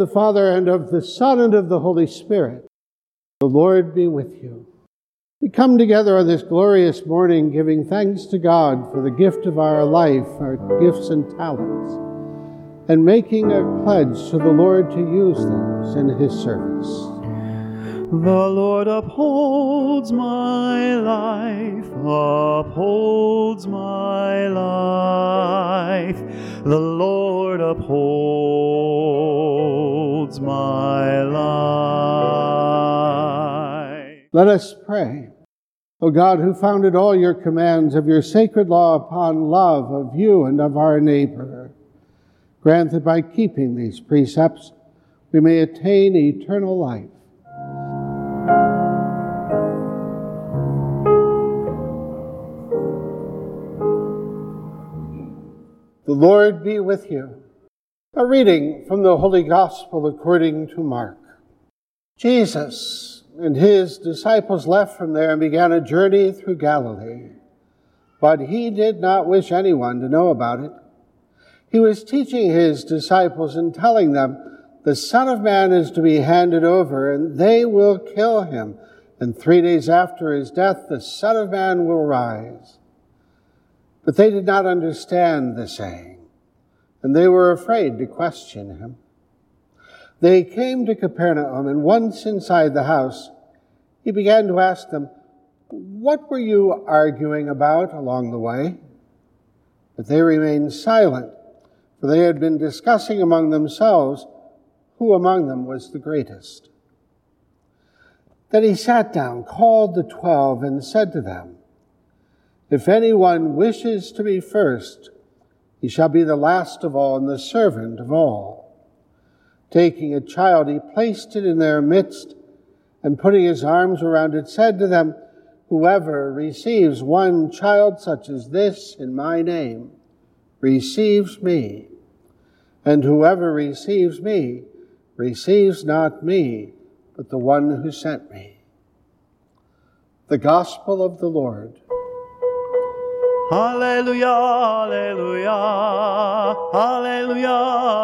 The Father, and of the Son, and of the Holy Spirit, the Lord be with you. We come together on this glorious morning giving thanks to God for the gift of our life, our gifts and talents, and making a pledge to the Lord to use them in His service. The Lord upholds my life, upholds my life. The Lord upholds my life. Let us pray. O God, who founded all your commands of your sacred law upon love of you and of our neighbor, grant that by keeping these precepts we may attain eternal life The Lord be with you. A reading from the Holy Gospel according to Mark. Jesus and his disciples left from there and began a journey through Galilee. But he did not wish anyone to know about it. He was teaching his disciples and telling them, The Son of Man is to be handed over, and they will kill him. And three days after his death, the Son of Man will rise. But they did not understand the saying, and they were afraid to question him. They came to Capernaum, and once inside the house, he began to ask them, What were you arguing about along the way? But they remained silent, for they had been discussing among themselves who among them was the greatest. Then he sat down, called the twelve, and said to them, if anyone wishes to be first, he shall be the last of all and the servant of all. Taking a child, he placed it in their midst, and putting his arms around it, said to them, Whoever receives one child such as this in my name receives me, and whoever receives me receives not me, but the one who sent me. The Gospel of the Lord. Hallelujah, hallelujah, hallelujah,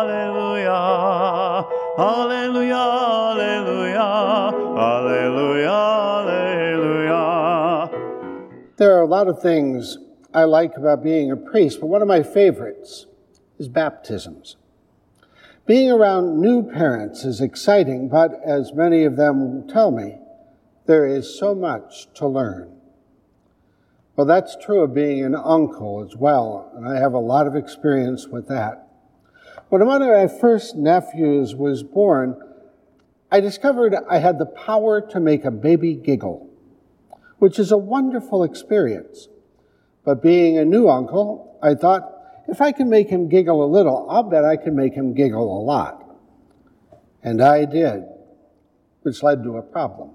hallelujah, hallelujah, hallelujah, hallelujah, hallelujah. There are a lot of things I like about being a priest, but one of my favorites is baptisms. Being around new parents is exciting, but as many of them tell me, there is so much to learn. Well, that's true of being an uncle as well, and I have a lot of experience with that. When one of my first nephews was born, I discovered I had the power to make a baby giggle, which is a wonderful experience. But being a new uncle, I thought, if I can make him giggle a little, I'll bet I can make him giggle a lot. And I did, which led to a problem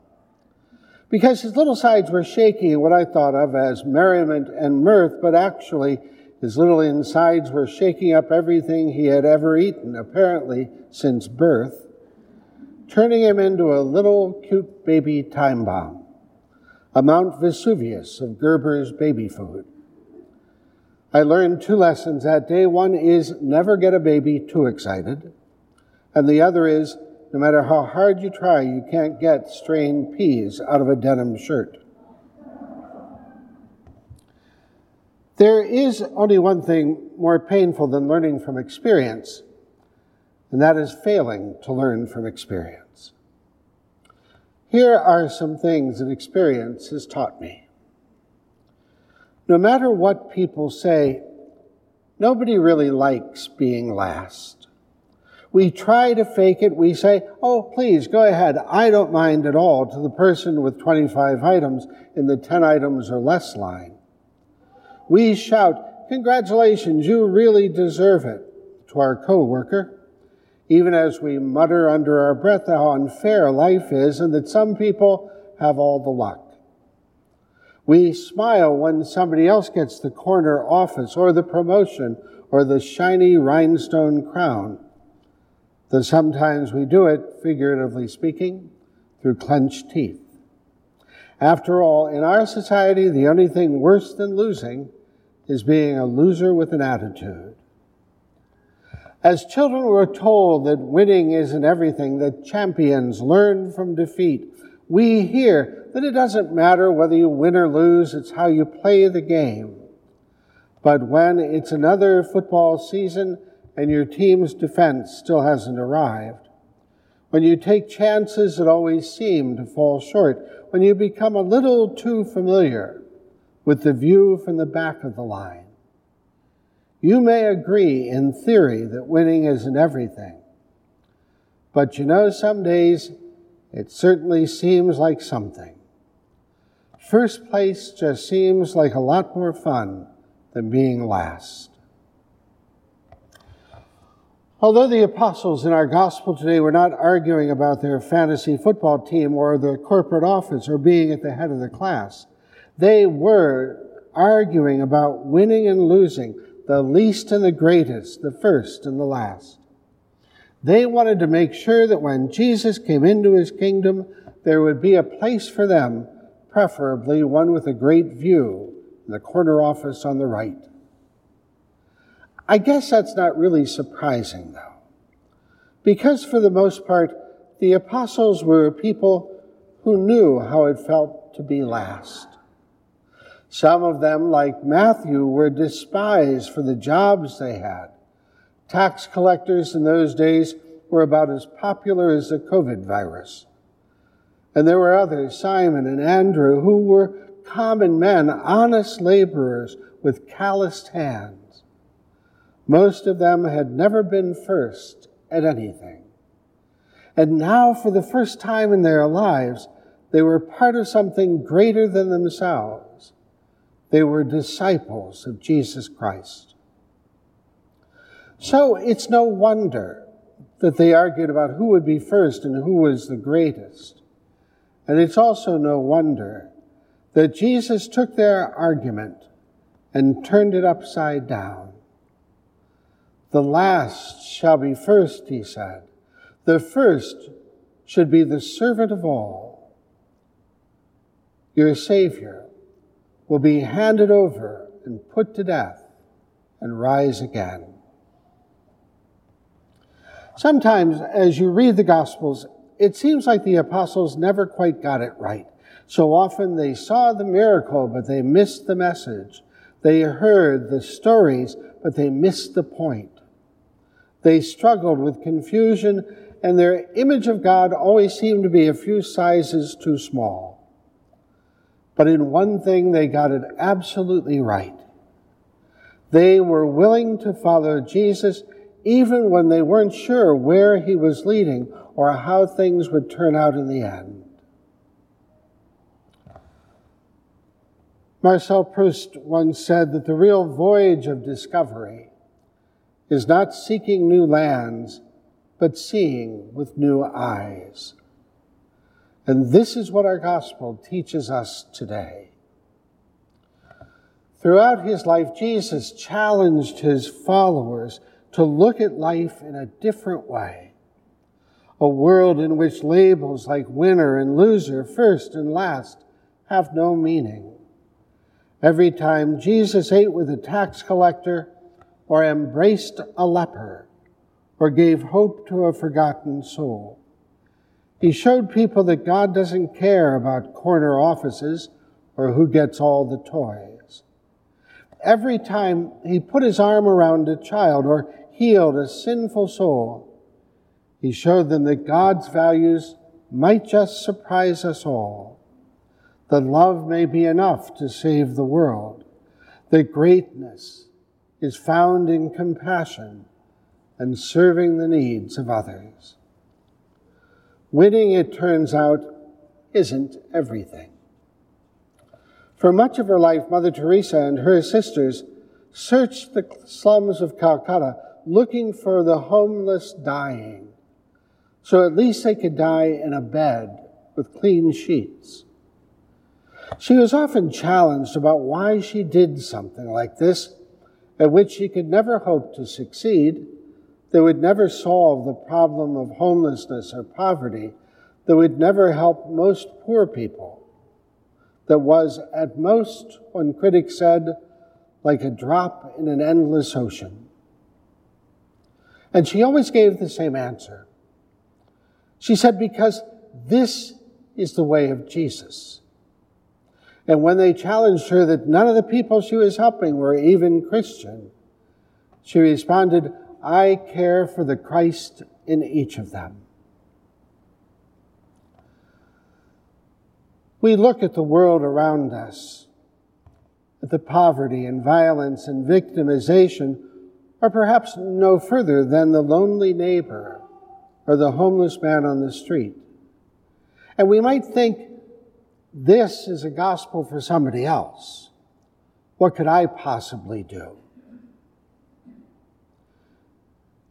because his little sides were shaking in what I thought of as merriment and mirth, but actually his little insides were shaking up everything he had ever eaten, apparently since birth, turning him into a little cute baby time bomb, a Mount Vesuvius of Gerber's baby food. I learned two lessons that day. One is never get a baby too excited, and the other is no matter how hard you try, you can't get strained peas out of a denim shirt. There is only one thing more painful than learning from experience, and that is failing to learn from experience. Here are some things that experience has taught me. No matter what people say, nobody really likes being last. We try to fake it. We say, oh, please go ahead. I don't mind at all to the person with 25 items in the 10 items or less line. We shout, congratulations, you really deserve it to our coworker, even as we mutter under our breath how unfair life is and that some people have all the luck. We smile when somebody else gets the corner office or the promotion or the shiny rhinestone crown though sometimes we do it, figuratively speaking, through clenched teeth. After all, in our society, the only thing worse than losing is being a loser with an attitude. As children, we're told that winning isn't everything, that champions learn from defeat. We hear that it doesn't matter whether you win or lose, it's how you play the game. But when it's another football season and your team's defense still hasn't arrived, when you take chances that always seem to fall short, when you become a little too familiar with the view from the back of the line, you may agree in theory that winning isn't everything. But you know, some days it certainly seems like something. First place just seems like a lot more fun than being last. Although the apostles in our gospel today were not arguing about their fantasy football team or the corporate office or being at the head of the class, they were arguing about winning and losing, the least and the greatest, the first and the last. They wanted to make sure that when Jesus came into his kingdom, there would be a place for them, preferably one with a great view, the corner office on the right. I guess that's not really surprising, though, because for the most part, the apostles were people who knew how it felt to be last. Some of them, like Matthew, were despised for the jobs they had. Tax collectors in those days were about as popular as the COVID virus. And there were others, Simon and Andrew, who were common men, honest laborers with calloused hands. Most of them had never been first at anything. And now, for the first time in their lives, they were part of something greater than themselves. They were disciples of Jesus Christ. So it's no wonder that they argued about who would be first and who was the greatest. And it's also no wonder that Jesus took their argument and turned it upside down. The last shall be first, he said. The first should be the servant of all. Your Savior will be handed over and put to death and rise again. Sometimes, as you read the Gospels, it seems like the apostles never quite got it right. So often they saw the miracle, but they missed the message. They heard the stories, but they missed the point. They struggled with confusion, and their image of God always seemed to be a few sizes too small. But in one thing, they got it absolutely right. They were willing to follow Jesus even when they weren't sure where he was leading or how things would turn out in the end. Marcel Proust once said that the real voyage of discovery is not seeking new lands, but seeing with new eyes. And this is what our gospel teaches us today. Throughout his life, Jesus challenged his followers to look at life in a different way. A world in which labels like winner and loser, first and last, have no meaning. Every time Jesus ate with a tax collector, or embraced a leper, or gave hope to a forgotten soul, he showed people that God doesn't care about corner offices or who gets all the toys. Every time he put his arm around a child or healed a sinful soul, he showed them that God's values might just surprise us all. That love may be enough to save the world. That greatness is found in compassion and serving the needs of others. Winning, it turns out, isn't everything. For much of her life, Mother Teresa and her sisters searched the slums of Calcutta looking for the homeless dying, so at least they could die in a bed with clean sheets. She was often challenged about why she did something like this, at which she could never hope to succeed that would never solve the problem of homelessness or poverty, that would never help most poor people, that was at most, one critic said, like a drop in an endless ocean. And she always gave the same answer. She said, Because this is the way of Jesus. And when they challenged her that none of the people she was helping were even Christian, she responded, I care for the Christ in each of them. We look at the world around us, at the poverty and violence and victimization, or perhaps no further than the lonely neighbor or the homeless man on the street. And we might think this is a gospel for somebody else. What could I possibly do?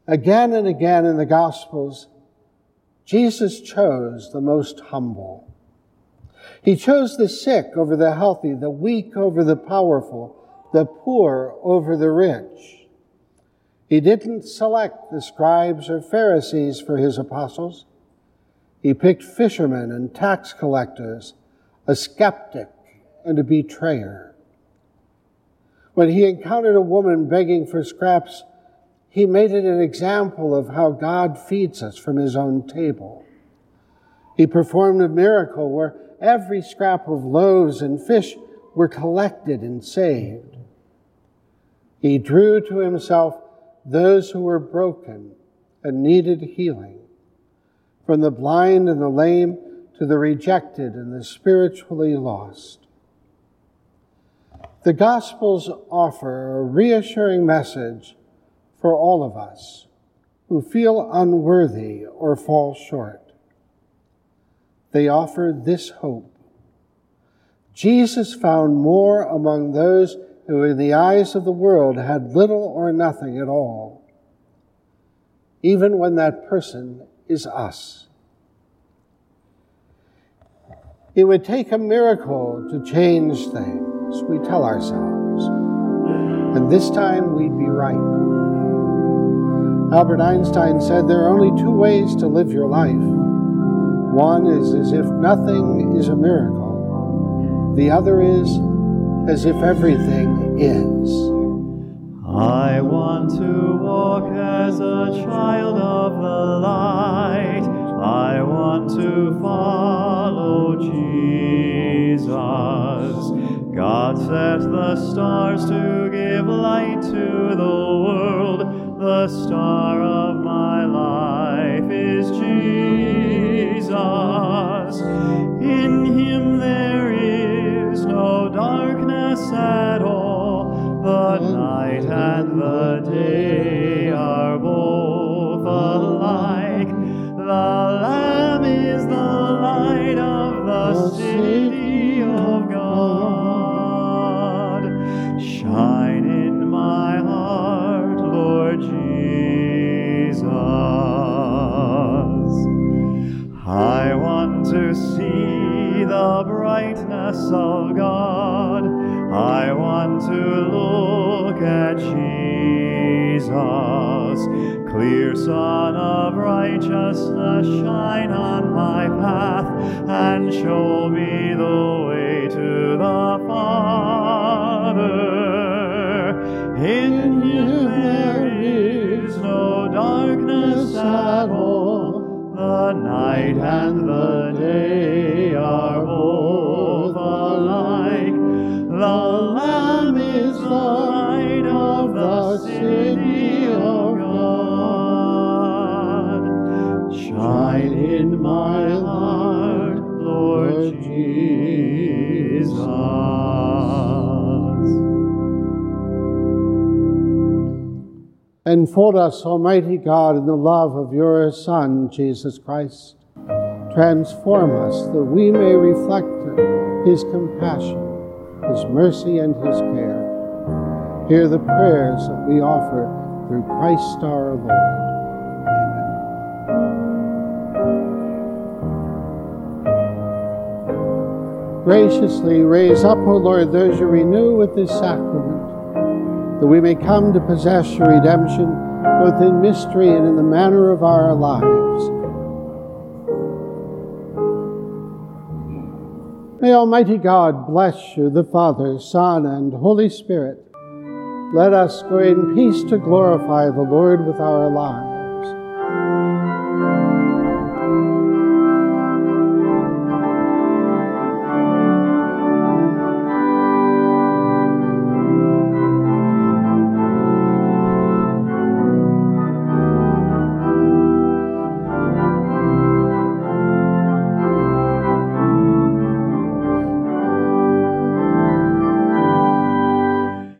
Again and again in the Gospels, Jesus chose the most humble. He chose the sick over the healthy, the weak over the powerful, the poor over the rich. He didn't select the scribes or Pharisees for his apostles. He picked fishermen and tax collectors, a skeptic and a betrayer. When he encountered a woman begging for scraps, he made it an example of how God feeds us from his own table. He performed a miracle where every scrap of loaves and fish were collected and saved. He drew to himself those who were broken and needed healing, from the blind and the lame to the rejected and the spiritually lost. The Gospels offer a reassuring message for all of us who feel unworthy or fall short. They offer this hope. Jesus found more among those who in the eyes of the world had little or nothing at all, even when that person is us. It would take a miracle to change things, we tell ourselves. And this time we'd be right. Albert Einstein said there are only two ways to live your life. One is as if nothing is a miracle. The other is as if everything is. I want to walk as a child of the light. I want to follow Jesus. God set the stars to give light to the world. The star of my life is Jesus. In him there is no darkness at all. The night and the day Clear sun of righteousness, shine on my path and show me the way to the Father. In him there is no darkness at all. The night and the day city of God. Shine in my heart, Lord Jesus. Enfold us, Almighty God, in the love of your Son, Jesus Christ. Transform us that we may reflect his compassion, his mercy, and his care. Hear the prayers that we offer through Christ our Lord. Amen. Graciously raise up, O Lord, those you renew with this sacrament, that we may come to possess your redemption both in mystery and in the manner of our lives. May Almighty God bless you, the Father, Son, and Holy Spirit. Let us go in peace to glorify the Lord with our lives.